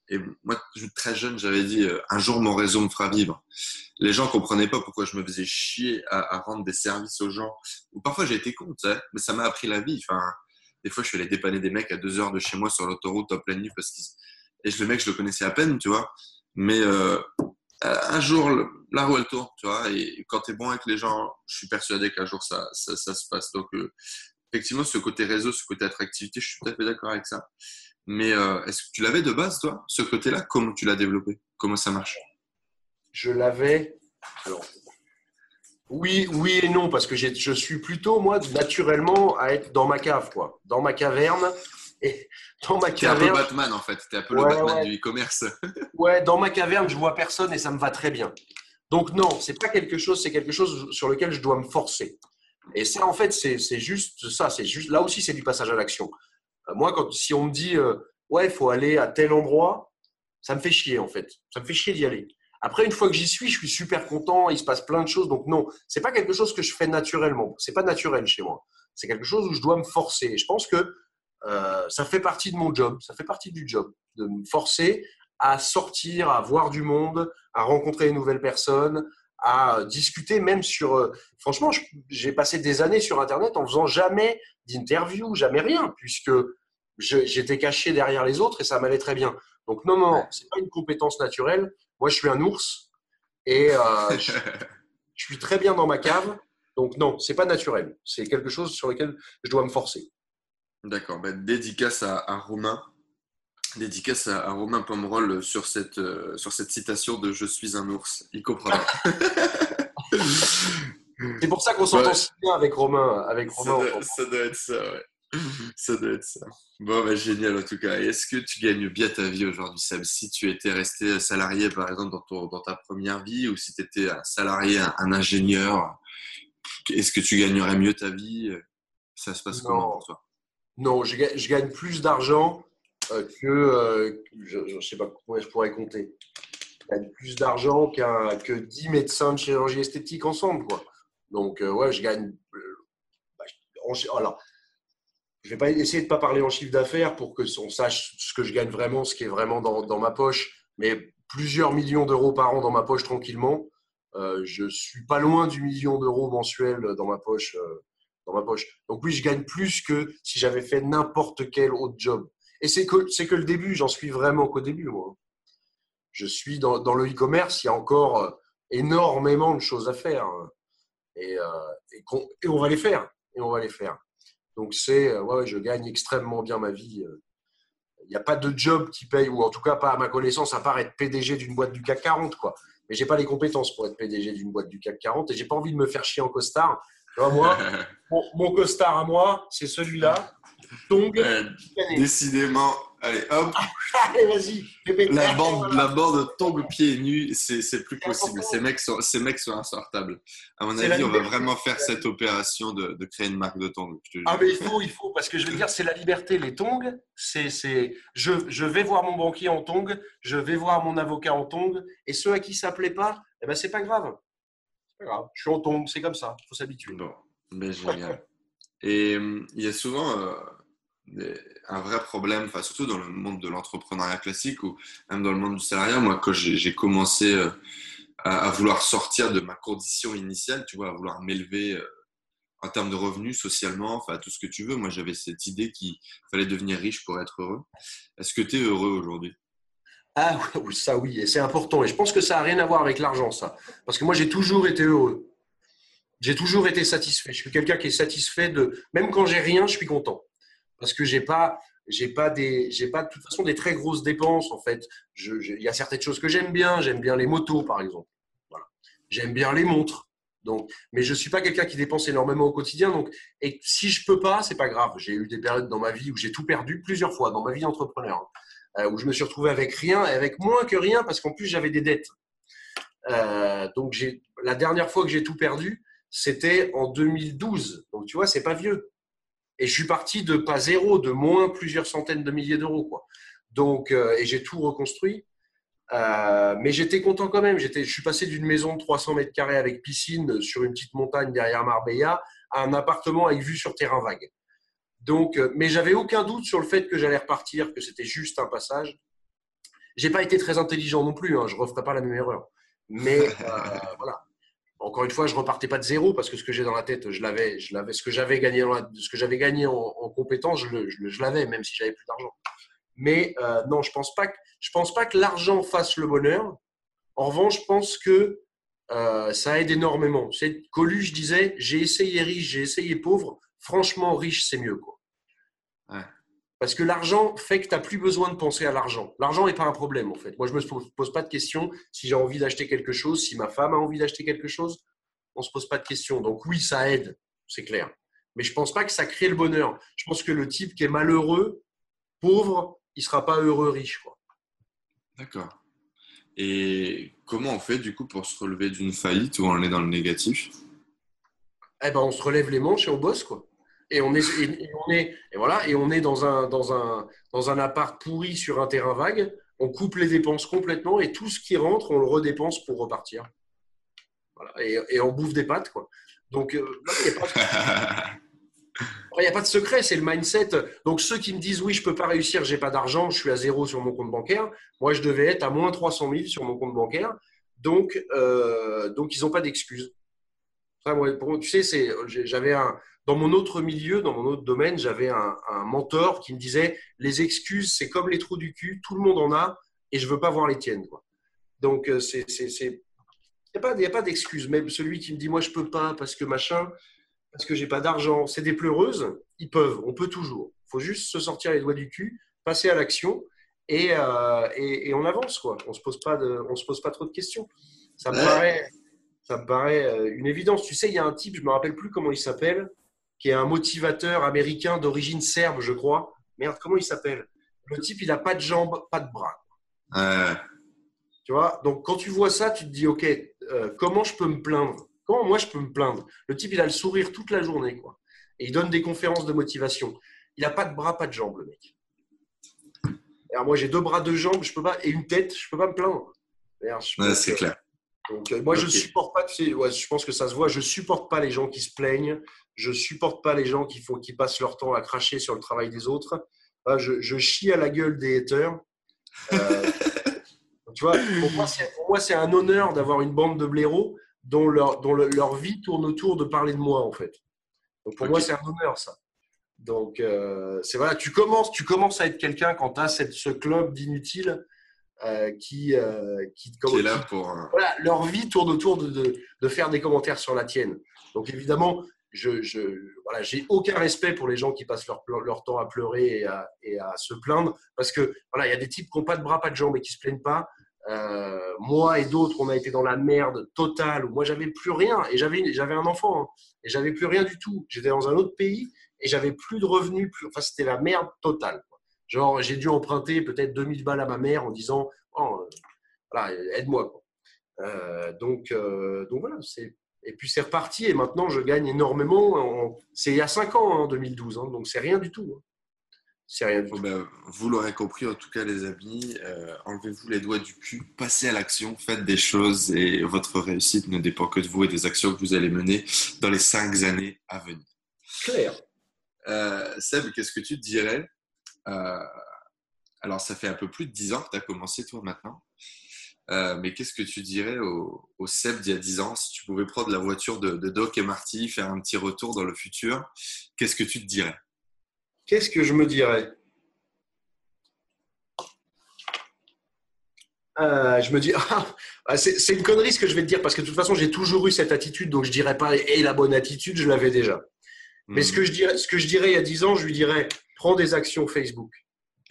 Et moi, très jeune, j'avais dit euh, un jour mon réseau me fera vivre. Les gens comprenaient pas pourquoi je me faisais chier à, rendre des services aux gens. Ou parfois j'ai été con, mais ça m'a appris la vie. Enfin, des fois, je suis allé dépanner des mecs à deux heures de chez moi sur l'autoroute en pleine nuit parce qu'ils et le mec, je le connaissais à peine, tu vois. Mais euh, un jour, la roue elle tourne, tu vois. Et quand tu es bon avec les gens, je suis persuadé qu'un jour ça, ça, se passe. Donc, euh, effectivement, ce côté réseau, ce côté attractivité, je suis tout à fait d'accord avec ça. Mais euh, est-ce que tu l'avais de base, toi, ce côté-là? Comment tu l'as développé? Comment ça marche? Je l'avais. Alors, oui, oui et non, parce que je suis plutôt, moi, naturellement, à être dans ma cave, quoi. Dans ma caverne. Et dans ma caverne. un peu Batman, en fait. Tu es un peu le Batman du e-commerce. ouais, dans ma caverne, je vois personne et ça me va très bien. Donc, non, c'est pas quelque chose, c'est quelque chose sur lequel je dois me forcer. Et ça, en fait, c'est juste ça. C'est juste, là aussi, c'est du passage à l'action. Euh, moi, quand, si on me dit, euh, ouais, il faut aller à tel endroit, ça me fait chier, en fait. Ça me fait chier d'y aller. Après, une fois que j'y suis, je suis super content, il se passe plein de choses. Donc, non, c'est pas quelque chose que je fais naturellement. C'est pas naturel chez moi. C'est quelque chose où je dois me forcer. je pense que euh, ça fait partie de mon job, ça fait partie du job, de me forcer à sortir, à voir du monde, à rencontrer de nouvelles personnes, à discuter même sur... franchement, j'ai passé des années sur Internet en faisant jamais d'interview, jamais rien, puisque j'étais caché derrière les autres et ça m'allait très bien. Donc non, non, c'est pas une compétence naturelle. Moi, je suis un ours et euh, je, suis très bien dans ma cave. Donc non, c'est pas naturel. C'est quelque chose sur lequel je dois me forcer. D'accord. Ben, dédicace à, Romain. Dédicace à, Romain Pomerol sur cette, euh, sur cette citation de Je suis un ours. Il comprend. C'est pour ça qu'on s'entend si bien avec Romain. Avec Romain ça, doit, être ça, ouais. ça doit être ça. Bon, bah, génial en tout cas. Est-ce que tu gagnes bien ta vie aujourd'hui, Sam Si tu étais resté salarié, par exemple, dans, dans ta première vie, ou si tu étais un salarié, un, ingénieur, est-ce que tu gagnerais mieux ta vie? Ça se passe comment pour toi? Non, je, gagne plus d'argent euh, que. Euh, je ne sais pas comment je pourrais compter. Je gagne plus d'argent que 10 médecins de chirurgie esthétique ensemble, quoi. Donc, euh, ouais, je gagne. Bah, alors, je vais pas essayer de pas parler en chiffre d'affaires pour que on sache ce que je gagne vraiment, ce qui est vraiment dans, ma poche, mais plusieurs millions d'euros par an dans ma poche tranquillement. Euh, je suis pas loin du million d'euros mensuel dans ma poche. Dans ma poche. Donc oui, je gagne plus que si j'avais fait n'importe quel autre job. Et c'est que c'est que le début. J'en suis vraiment qu'au début, moi. Je suis dans, le e-commerce. Il y a encore euh, énormément de choses à faire. Et, euh, et, on va les faire. Et on va les faire. Donc, c'est, euh, ouais, je gagne extrêmement bien ma vie. Il n'y a pas de job qui paye, ou en tout cas pas à ma connaissance, à part être PDG d'une boîte du CAC 40. Quoi. Mais je n'ai pas les compétences pour être PDG d'une boîte du CAC 40 et je n'ai pas envie de me faire chier en costard. Moi, mon, costard à moi, c'est celui-là. Donc, euh, décidément, Allez, hop. Allez, vas-y. La bande, la bande tombe pieds nus, c'est plus possible. Ces mecs, sont, ces mecs sont insortables. À mon avis, on va vraiment faire cette opération de, de créer une marque de tongs. Ah, mais il faut, il faut, parce que je veux dire, c'est la liberté. Les tongs, c'est. Je, je vais voir mon banquier en tongs, je vais voir mon avocat en tongs, et ceux à qui ça plaît pas, eh ben, c'est pas grave. Je suis en tongs, c'est comme ça. Il faut s'habituer. Bon, mais génial. et hum, il y a souvent. Euh, un vrai problème, surtout dans le monde de l'entrepreneuriat classique ou même dans le monde du salariat. Moi, quand j'ai commencé euh, à, vouloir sortir de ma condition initiale, tu vois, à vouloir m'élever euh, en termes de revenus, socialement, enfin, tout ce que tu veux, moi, j'avais cette idée qu'il fallait devenir riche pour être heureux. Est-ce que tu es heureux aujourd'hui? Ah, ça oui, et c'est important. Et je pense que ça n'a rien à voir avec l'argent, ça. Parce que moi, j'ai toujours été heureux. J'ai toujours été satisfait. Je suis quelqu'un qui est satisfait de. Même quand j'ai rien, je suis content parce que j'ai pas j'ai pas j'ai pas de toute façon des très grosses dépenses en fait. Il y a certaines choses que j'aime bien, j'aime bien les motos par exemple. Voilà. J'aime bien les montres. Donc, mais je suis pas quelqu'un qui dépense énormément au quotidien. Donc, et si je peux pas, c'est pas grave. J'ai eu des périodes dans ma vie où j'ai tout perdu plusieurs fois dans ma vie d'entrepreneur, où je me suis retrouvé avec rien, avec moins que rien, parce qu'en plus j'avais des dettes. Euh, donc, la dernière fois que j'ai tout perdu, c'était en 2012. Donc, tu vois, c'est pas vieux. Et je suis parti de pas zéro, de moins plusieurs centaines de milliers d'euros. Quoi. Donc, euh, et j'ai tout reconstruit. Euh, mais j'étais content quand même. J'étais, je suis passé d'une maison de 300 mètres carrés avec piscine sur une petite montagne derrière Marbella à un appartement avec vue sur terrain vague. Donc, euh, mais j'avais aucun doute sur le fait que j'allais repartir, que c'était juste un passage. J'ai pas été très intelligent non plus. Hein, je referai pas la même erreur. Mais voilà encore une fois, je repartais pas de zéro parce que ce que j'ai dans la tête, je l'avais, je l'avais, ce que j'avais gagné, ce que j'avais gagné en, en compétences, je, je, l'avais, même si j'avais plus d'argent. Mais euh, non, je pense pas que, je pense pas que l'argent fasse le bonheur. En revanche, je pense que euh, ça aide énormément. C'est Coluche disait, j'ai essayé riche, j'ai essayé pauvre. Franchement, riche, c'est mieux, quoi. Ouais. Parce que l'argent fait que tu n'as plus besoin de penser à l'argent. L'argent n'est pas un problème, en fait. Moi, je ne me pose pas de question si j'ai envie d'acheter quelque chose, si ma femme a envie d'acheter quelque chose. On ne se pose pas de questions. Donc oui, ça aide, c'est clair. Mais je ne pense pas que ça crée le bonheur. Je pense que le type qui est malheureux, pauvre, il ne sera pas heureux riche. D'accord. Et comment on fait du coup pour se relever d'une faillite où on est dans le négatif? Eh ben, on se relève les manches et on bosse, quoi et on est, et, on est, et voilà, et on est dans un, dans, un, dans un appart pourri sur un terrain vague. On coupe les dépenses complètement et tout ce qui rentre, on le redépense pour repartir. Voilà, et, et on bouffe des pâtes. Quoi. Donc, euh, il n'y a, pas de secret, c'est le mindset. Donc, ceux qui me disent oui, je ne peux pas réussir, j'ai pas d'argent, je suis à zéro sur mon compte bancaire. Moi, je devais être à moins 300 000 sur mon compte bancaire. Donc, euh, donc ils n'ont pas d'excuses. tu sais, j'avais un, dans mon autre milieu, dans mon autre domaine, j'avais un, mentor qui me disait les excuses, c'est comme les trous du cul, tout le monde en a et je veux pas voir les tiennes. Quoi. Donc, euh, c'est, il n'y a pas, d'excuses. Même celui qui me dit moi je peux pas parce que machin, parce que j'ai pas d'argent, c'est des pleureuses. Ils peuvent, on peut toujours. Il faut juste se sortir les doigts du cul, passer à l'action et, euh, et, on avance quoi. On se pose pas de, on se pose pas trop de questions. Ça me paraît, ça me paraît euh, une évidence. Tu sais, il y a un type, je me rappelle plus comment il s'appelle qui est un motivateur américain d'origine serbe, je crois. Merde, comment il s'appelle? Le type, il n'a pas de jambes, pas de bras. Tu vois? Donc, quand tu vois ça, tu te dis, OK, euh, comment je peux me plaindre? Comment moi, je peux me plaindre? Le type, il a le sourire toute la journée, quoi. Et il donne des conférences de motivation. Il n'a pas de bras, pas de jambes, le mec. Alors, moi, j'ai deux bras, deux jambes, je peux pas, et une tête, je peux pas me plaindre. c'est clair. Donc, euh, moi, je supporte pas. Ouais, je pense que ça se voit. Je supporte pas les gens qui se plaignent. Je supporte pas les gens qui font, qui passent leur temps à cracher sur le travail des autres. je, je, chie à la gueule des haters. Euh, tu vois, pour moi, c'est un honneur d'avoir une bande de blaireaux dont, leur, dont leur vie tourne autour de parler de moi, en fait. Donc, pour moi, c'est un honneur, ça. Donc, euh, c'est voilà, tu commences, tu commences à être quelqu'un quand tu as cette, ce club d'inutiles euh, qui, euh, qui, est là pour. Voilà, leur vie tourne autour de, de, de, faire des commentaires sur la tienne. Donc, évidemment, je, je voilà, j'ai aucun respect pour les gens qui passent leur, leur temps à pleurer et à, se plaindre parce que voilà, il y a des types qui n'ont pas de bras, pas de jambes et qui se plaignent pas. Euh, moi et d'autres, on a été dans la merde totale moi j'avais plus rien et j'avais un enfant hein, et j'avais plus rien du tout. J'étais dans un autre pays et j'avais plus de revenus. Plus, enfin, c'était la merde totale. Genre, j'ai dû emprunter peut-être 2000 balles à ma mère en disant, oh, euh, aide-moi. Euh, donc, donc voilà, c'est et puis c'est reparti et maintenant je gagne énormément. C'est il y a 5 ans, en hein, 2012, hein, donc c'est rien du tout. Hein. C'est rien du tout. Ben, vous l'aurez compris, en tout cas, les amis, euh, enlevez-vous les doigts du cul, passez à l'action, faites des choses et votre réussite ne dépend que de vous et des actions que vous allez mener dans les 5 années à venir. Claire. Euh, Seb, qu'est-ce que tu te dirais euh, Alors, ça fait un peu plus de 10 ans que tu as commencé, toi, maintenant. Euh, mais qu'est-ce que tu dirais au, au Seb d'il y a 10 ans? Si tu pouvais prendre la voiture de, Doc et Marty, faire un petit retour dans le futur Qu'est-ce que tu te dirais? Qu'est-ce que je me dirais? Euh, je me dis, ah, c'est une connerie ce que je vais te dire parce que de toute façon j'ai toujours eu cette attitude, donc je dirais pas et la bonne attitude, je l'avais déjà. Mais ce hmm. que je dirais, ce que je dirais il y a 10 ans, je lui dirais, prends des actions Facebook.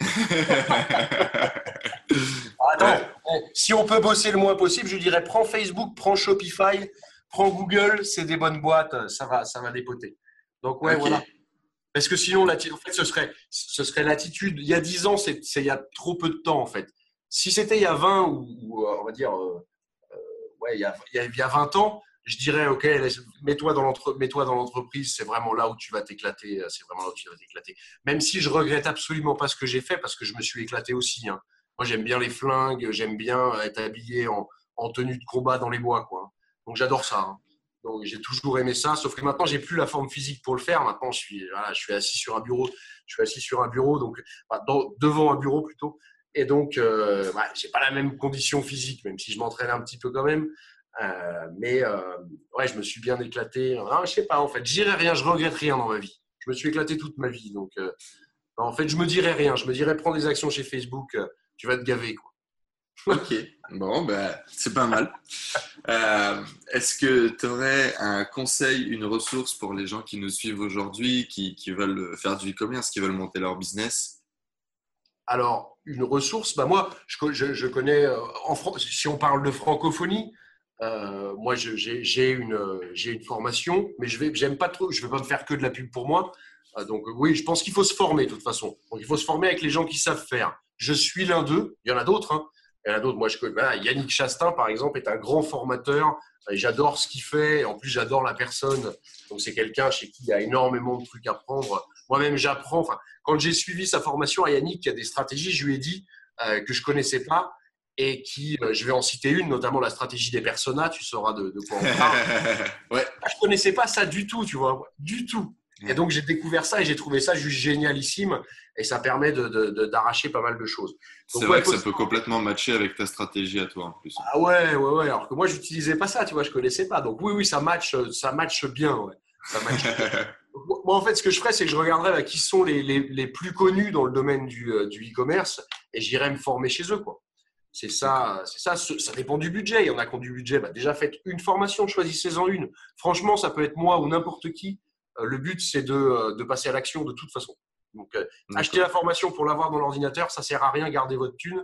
Attends, si on peut bosser le moins possible, je dirais prends Facebook, prends Shopify, prends Google, c'est des bonnes boîtes, ça va, ça va dépoter. Donc ouais, voilà. Parce que sinon, en fait, ce serait, ce serait l'attitude. Il y a 10 ans, c'est il y a trop peu de temps en fait. Si c'était il y a 20 ou, on va dire, euh, euh, ouais, il y, a, il y a 20 ans, je dirais, OK, mets-toi dans l'entreprise, c'est vraiment là où tu vas t'éclater, c'est vraiment là où tu vas t'éclater. Même si je regrette absolument pas ce que j'ai fait parce que je me suis éclaté aussi. Hein. J'aime bien les flingues, j'aime bien être habillé en, tenue de combat dans les bois, quoi. Donc, j'adore ça. Hein. Donc, j'ai toujours aimé ça, sauf que maintenant, j'ai plus la forme physique pour le faire. Maintenant, je suis, je suis assis sur un bureau. Je suis assis sur un bureau, donc devant un bureau plutôt. Et donc, euh, j'ai pas la même condition physique, même si je m'entraîne un petit peu quand même. Euh, mais euh, ouais, je me suis bien éclaté. Je sais pas, en fait, j'irai rien, je regrette rien dans ma vie. Je me suis éclaté toute ma vie. Donc, euh, en fait, je me dirais rien. Je me dirais prends des actions chez Facebook, tu vas te gaver. Quoi. Ok, bon, ben, c'est pas mal. Est-ce que tu aurais un conseil, une ressource pour les gens qui nous suivent aujourd'hui, qui, qui, veulent faire du e-commerce, qui veulent monter leur business? Alors, une ressource, bah moi, je, je, je connais, en si on parle de francophonie, euh, moi, j'ai une, une formation, mais je vais, j'aime pas trop, je vais pas me faire que de la pub pour moi. Euh, donc oui, je pense qu'il faut se former de toute façon. Donc il faut se former avec les gens qui savent faire. Je suis l'un d'eux. Il y en a d'autres. Hein. Il y en a d'autres. Moi, je connais. Yannick Chastin, par exemple, est un grand formateur. J'adore ce qu'il fait. En plus, j'adore la personne. Donc c'est quelqu'un chez qui il y a énormément de trucs à prendre. Moi-même, j'apprends. Enfin, quand j'ai suivi sa formation à Yannick, il y a des stratégies. Je lui ai dit euh, que je connaissais pas et qui, euh, je vais en citer une, notamment la stratégie des personas, tu sauras de, quoi on parle. ouais. Ah, je connaissais pas ça du tout, tu vois, du tout. Et donc j'ai découvert ça et j'ai trouvé ça juste génialissime et ça permet d'arracher pas mal de choses. C'est vrai que ça peut complètement matcher avec ta stratégie à toi en plus. Ah ouais, ouais, ouais. Alors que moi j'utilisais pas ça, tu vois, je connaissais pas. Donc oui, oui, ça match, ça match bien, ouais. Ça match moi en fait, ce que je ferais, c'est que je regarderais bah, qui sont les, les, les, plus connus dans le domaine du euh, e-commerce et j'irais me former chez eux, quoi. C'est ça, c'est ça. Ça dépend du budget. Il y en a qui ont du budget. Bah, déjà, faites une formation, choisissez-en une. Franchement, ça peut être moi ou n'importe qui. Euh, le but, c'est de, euh, de, passer à l'action de toute façon. Donc, euh, acheter la formation pour l'avoir dans l'ordinateur, ça sert à rien. Gardez votre thune.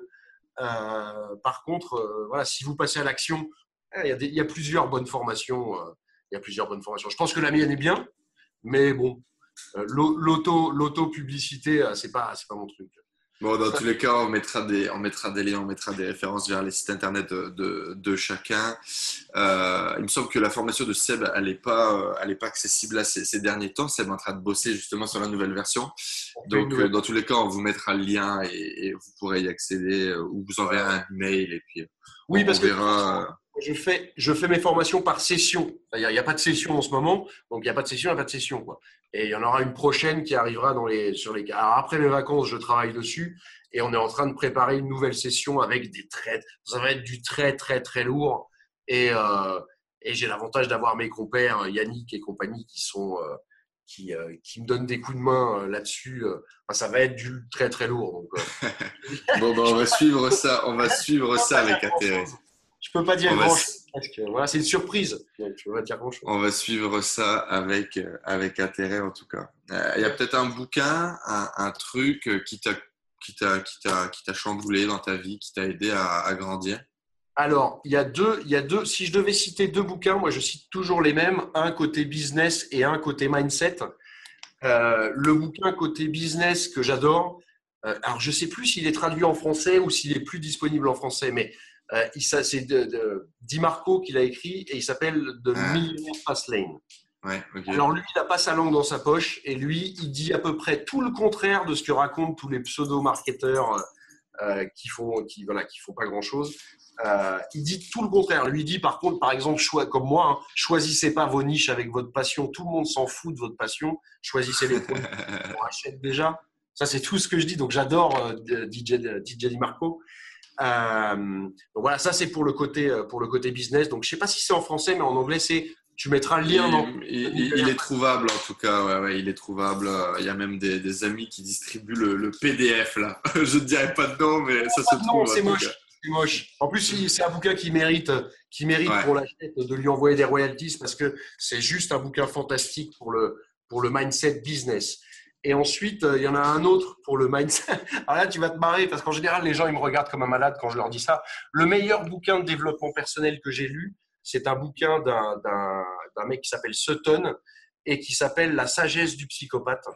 par contre, voilà, si vous passez à l'action, il y, a il y, a plusieurs bonnes formations. il y a plusieurs bonnes formations. Je pense que la mienne est bien. Mais bon, l'auto, l'auto-publicité, c'est pas, c'est pas mon truc. Bon, dans tous les cas, on mettra des, on mettra des liens, on mettra des références vers les sites internet de, de, chacun. Euh, il me semble que la formation de Seb, elle n'est pas, euh, elle est pas accessible à ces, derniers temps. Seb est en train de bosser justement sur la nouvelle version. Donc, euh, dans tous les cas, on vous mettra le lien et, vous pourrez y accéder ou vous enverrez un mail et puis oui, parce verra, que je fais, je fais mes formations par session. Il n'y a, pas de session en ce moment, donc il n'y a pas de session, il n'y a pas de session. Quoi. Et il y en aura une prochaine qui arrivera dans les, sur les. Alors après mes vacances, je travaille dessus et on est en train de préparer une nouvelle session avec des traits. Ça va être du très, très, très lourd. Et, euh, et j'ai l'avantage d'avoir mes compères Yannick et compagnie qui sont. Euh, qui, euh, qui, me donnent des coups de main là-dessus. ça va être du très très lourd. Donc, bon, ben, on va suivre ça, on va suivre ça avec intérêt. Je peux pas dire grand chose. Voilà, c'est une surprise. Je peux pas dire grand chose. On va suivre ça avec, euh, avec intérêt en tout cas. Euh, il y a peut-être un bouquin, un, truc qui t'a qui t'a chamboulé dans ta vie, qui t'a aidé à, grandir? Alors, il y a deux, il y a deux. Si je devais citer deux bouquins, moi je cite toujours les mêmes, un côté business et un côté mindset. Euh, le bouquin côté business que j'adore. alors, je sais plus s'il est traduit en français ou s'il est plus disponible en français, mais euh, c'est de, Di Marco qui l'a écrit et il s'appelle The ah. Millionaire Fast Lane. Alors lui, il n'a pas sa langue dans sa poche et lui, il dit à peu près tout le contraire de ce que racontent tous les pseudo-marketeurs euh, qui font, qui voilà, qui font pas grand-chose. Euh, il dit tout le contraire. Lui dit par contre, par exemple, comme moi, hein, choisissez pas vos niches avec votre passion. Tout le monde s'en fout de votre passion. Choisissez les produits qu'on achète déjà. Ça, c'est tout ce que je dis. Donc j'adore DJ, DJ Di Marco. Euh, donc voilà, ça c'est pour le côté euh, pour le côté business. Donc je sais pas si c'est en français, mais en anglais c'est tu mettras le lien. Il, est trouvable en tout cas, ouais, il est trouvable. Il y a même des, amis qui distribuent le, PDF là. je ne dirais pas de nom, mais ça se trouve. Non, c'est moche. C'est moche. En plus, c'est un bouquin qui mérite, qui mérite pour l'achat de lui envoyer des royalties parce que c'est juste un bouquin fantastique pour le, pour le mindset business. Et ensuite, euh, il y en a un autre pour le mindset. Alors là, tu vas te marrer parce qu'en général, les gens, ils me regardent comme un malade quand je leur dis ça. Le meilleur bouquin de développement personnel que j'ai lu, c'est un bouquin d'un mec qui s'appelle Sutton et qui s'appelle La sagesse du psychopathe.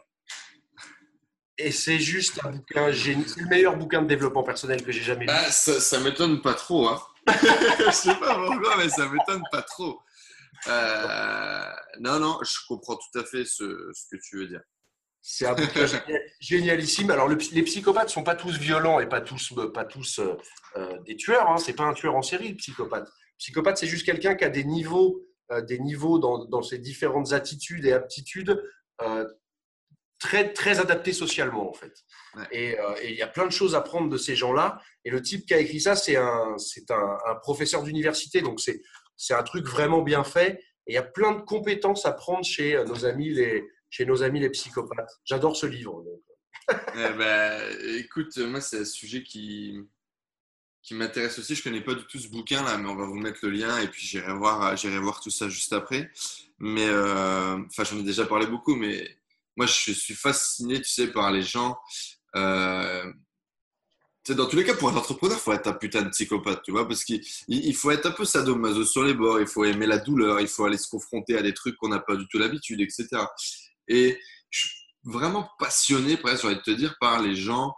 Et c'est juste un bouquin génial. Le meilleur bouquin de développement personnel que j'ai jamais lu. Ah, ça, ça m'étonne pas trop. Hein. je sais pas pourquoi, mais ça m'étonne pas trop. Euh, non, non, je comprends tout à fait ce que tu veux dire. C'est un bouquin génialissime. Alors, les psychopathes ne sont pas tous violents et pas tous, euh, pas tous euh, euh, des tueurs. Hein. Ce n'est pas un tueur en série, le psychopathe. Le psychopathe, c'est juste quelqu'un qui a des niveaux, des niveaux dans, dans, ses différentes attitudes et aptitudes très, très adaptés socialement, en fait. Et il y a plein de choses à prendre de ces gens-là. Et le type qui a écrit ça, c'est un, un, un professeur d'université. Donc, c'est un truc vraiment bien fait. Et il y a plein de compétences à prendre chez nos amis les chez nos amis les psychopathes. J'adore ce livre. Eh ben, écoute, moi, c'est un sujet qui, qui m'intéresse aussi. Je ne connais pas du tout ce bouquin là, mais on va vous mettre le lien et puis j'irai voir, j'irai voir tout ça juste après. Mais euh, enfin, j'en ai déjà parlé beaucoup, mais moi, je suis fasciné, tu sais, par les gens. Euh, dans tous les cas, pour être entrepreneur, il faut être un putain de psychopathe, tu vois, parce qu'il faut être un peu sadomaso sur les bords, il faut aimer la douleur, il faut aller se confronter à des trucs qu'on n'a pas du tout l'habitude, etc. Et je suis vraiment passionné, presque, j'ai envie de te dire, par les gens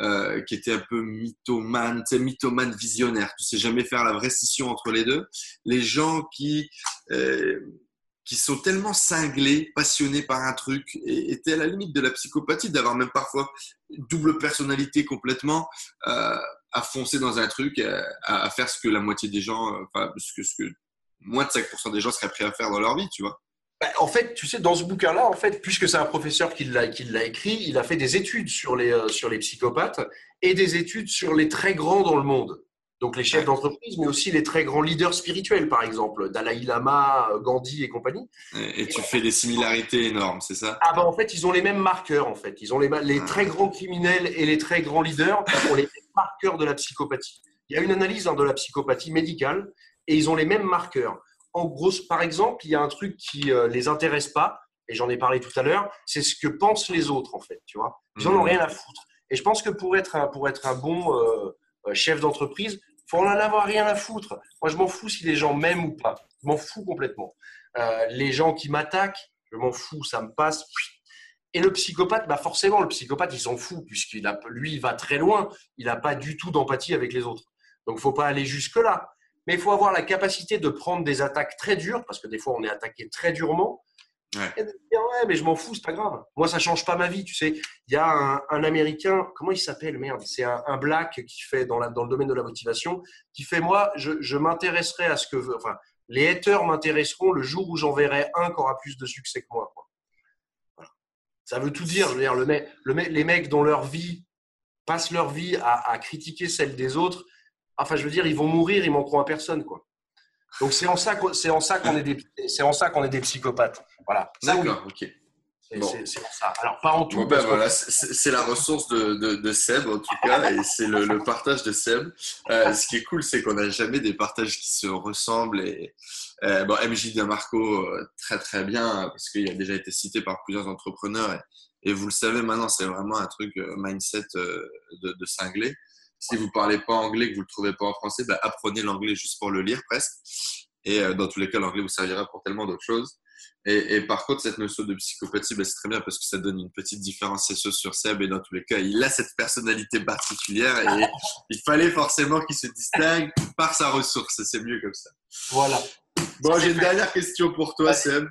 euh, qui étaient un peu mythomanes, tu sais, mythomanes visionnaires. Tu sais jamais faire la vraie scission entre les deux. Les gens qui, euh, qui sont tellement cinglés, passionnés par un truc, étaient à la limite de la psychopathie, d'avoir même parfois double personnalité complètement, euh, à foncer dans un truc, à, faire ce que la moitié des gens, enfin, ce que, ce que moins de 5% des gens seraient prêts à faire dans leur vie, tu vois. Bah, en fait, tu sais, dans ce bouquin-là, en fait, puisque c'est un professeur qui l'a, écrit, il a fait des études sur les, euh, sur les psychopathes et des études sur les très grands dans le monde. Donc les chefs d'entreprise, mais aussi les très grands leaders spirituels, par exemple, Dalai Lama, Gandhi et compagnie. Et, tu fais des similarités énormes, c'est ça? Ah ben en fait, ils ont les mêmes marqueurs, en fait. Ils ont les, les ah. très grands criminels et les très grands leaders ont les mêmes marqueurs de la psychopathie. Il y a une analyse hein, de la psychopathie médicale et ils ont les mêmes marqueurs en gros, par exemple, il y a un truc qui ne euh, les intéresse pas, et j'en ai parlé tout à l'heure, c'est ce que pensent les autres, en fait. Tu vois Ils n'en ont mmh. rien à foutre. Et je pense que pour être un, pour être un bon euh, euh, chef d'entreprise, il faut en avoir rien à foutre. Moi, je m'en fous si les gens m'aiment ou pas. Je m'en fous complètement. les gens qui m'attaquent, je m'en fous, ça me passe. Et le psychopathe, bah forcément, le psychopathe, il s'en fout, puisqu'il a, lui, il va très loin, il n'a pas du tout d'empathie avec les autres. Donc, il ne faut pas aller jusque-là. Mais il faut avoir la capacité de prendre des attaques très dures, parce que des fois, on est attaqué très durement, et de dire, ouais, mais je m'en fous, c'est pas grave. Moi, ça change pas ma vie, tu sais. Il y a un, Américain, comment il s'appelle, merde C'est un, black qui fait dans, la, dans le domaine de la motivation, qui fait, moi, je, je m'intéresserai à ce que, enfin, les haters m'intéresseront le jour où j'en verrai un qui aura plus de succès que moi. Ça veut tout dire. Je veux dire, le le les mecs dont leur vie passent leur vie à, critiquer celle des autres, enfin, je veux dire, ils vont mourir, ils manqueront à personne, quoi. Donc c'est en ça qu'on est des c'est en ça qu'on est des psychopathes. Voilà. D'accord. Ok. C'est ça. Alors, pas en tout. ben voilà, c'est la ressource de, de, Seb, en tout cas, et c'est le, partage de Seb. Euh, ce qui est cool, c'est qu'on n'a jamais des partages qui se ressemblent. Et, euh, bon, MJ Damarco, euh, très très bien, parce qu'il a déjà été cité par plusieurs entrepreneurs. Et, vous le savez maintenant, c'est vraiment un truc mindset de, de cinglé. Si vous parlez pas anglais, que vous le trouvez pas en français, ben, apprenez l'anglais juste pour le lire presque. Et dans tous les cas, l'anglais vous servira pour tellement d'autres choses. Et, par contre, cette notion de psychopathie, ben, c'est très bien parce que ça donne une petite différenciation sur Seb. Et dans tous les cas, il a cette personnalité particulière et il fallait forcément qu'il se distingue par sa ressource. C'est mieux comme ça. Voilà. Bon, j'ai une dernière question pour toi, Seb.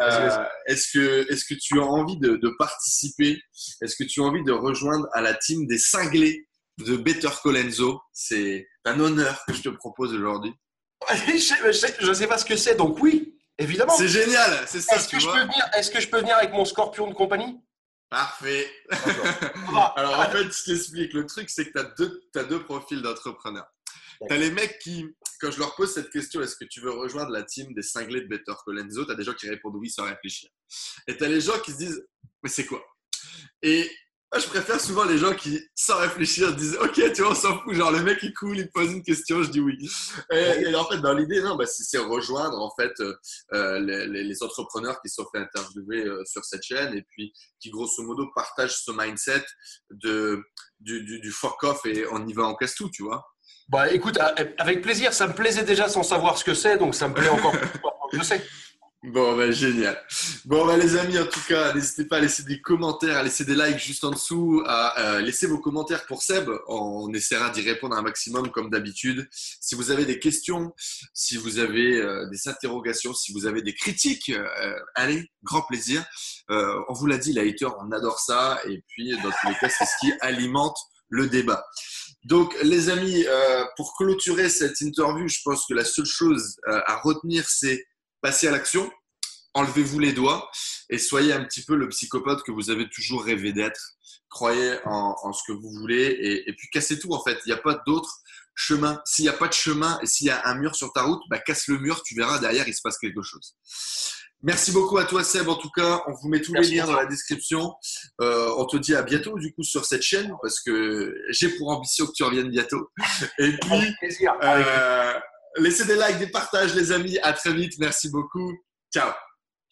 Euh, est-ce que, est que tu as envie de, participer? Est-ce que tu as envie de rejoindre à la team des cinglés? De Better Colenso C'est un honneur que je te propose aujourd'hui. je ne sais pas ce que c'est, donc oui. Évidemment. C'est génial, c'est ça. Est-ce que, je peux venir, est-ce que je peux venir avec mon scorpion de compagnie? Parfait. Alors en fait, je t'explique. Le truc, c'est que tu as deux, as deux profils d'entrepreneurs. Tu as les mecs qui, quand je leur pose cette question, est-ce que tu veux rejoindre la team des cinglés de Better Colenso? Tu as des gens qui répondent oui sans réfléchir. Et tu as les gens qui se disent, mais c'est quoi? Et je préfère souvent les gens qui, sans réfléchir, disent Ok, tu vois, on s'en fout. Genre, le mec, il coule, il pose une question, je dis oui. Et, en fait, dans l'idée, non, bah, c'est rejoindre en fait euh, les, entrepreneurs qui sont fait interviewer euh, sur cette chaîne et puis qui, grosso modo, partagent ce mindset de, du, du, fuck off et on y va, on casse tout, tu vois. Bah écoute, avec plaisir, ça me plaisait déjà sans savoir ce que c'est, donc ça me plaît encore plus. Je sais. Bon, ben génial. Bon, ben les amis, en tout cas, n'hésitez pas à laisser des commentaires, à laisser des likes juste en dessous, à euh, laisser vos commentaires pour Seb. On essaiera d'y répondre un maximum comme d'habitude. Si vous avez des questions, si vous avez euh, des interrogations, si vous avez des critiques, euh, allez, grand plaisir. on vous l'a dit, les haters, on adore ça. Et puis, dans tous les cas, c'est ce qui alimente le débat. Donc, les amis, pour clôturer cette interview, je pense que la seule chose à retenir, c'est passez à l'action, enlevez-vous les doigts et soyez un petit peu le psychopathe que vous avez toujours rêvé d'être. Croyez en, ce que vous voulez et, puis cassez tout en fait. Il n'y a pas d'autre chemin. S'il n'y a pas de chemin et s'il y a un mur sur ta route, bah, casse le mur, tu verras derrière, il se passe quelque chose. Merci beaucoup à toi Seb. En tout cas, on vous met tous les liens dans la description. Euh, on te dit à bientôt du coup sur cette chaîne parce que j'ai pour ambition que tu reviennes bientôt. Et puis, euh, Laissez des likes, des partages, les amis. À très vite. Merci beaucoup. Ciao.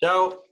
Ciao.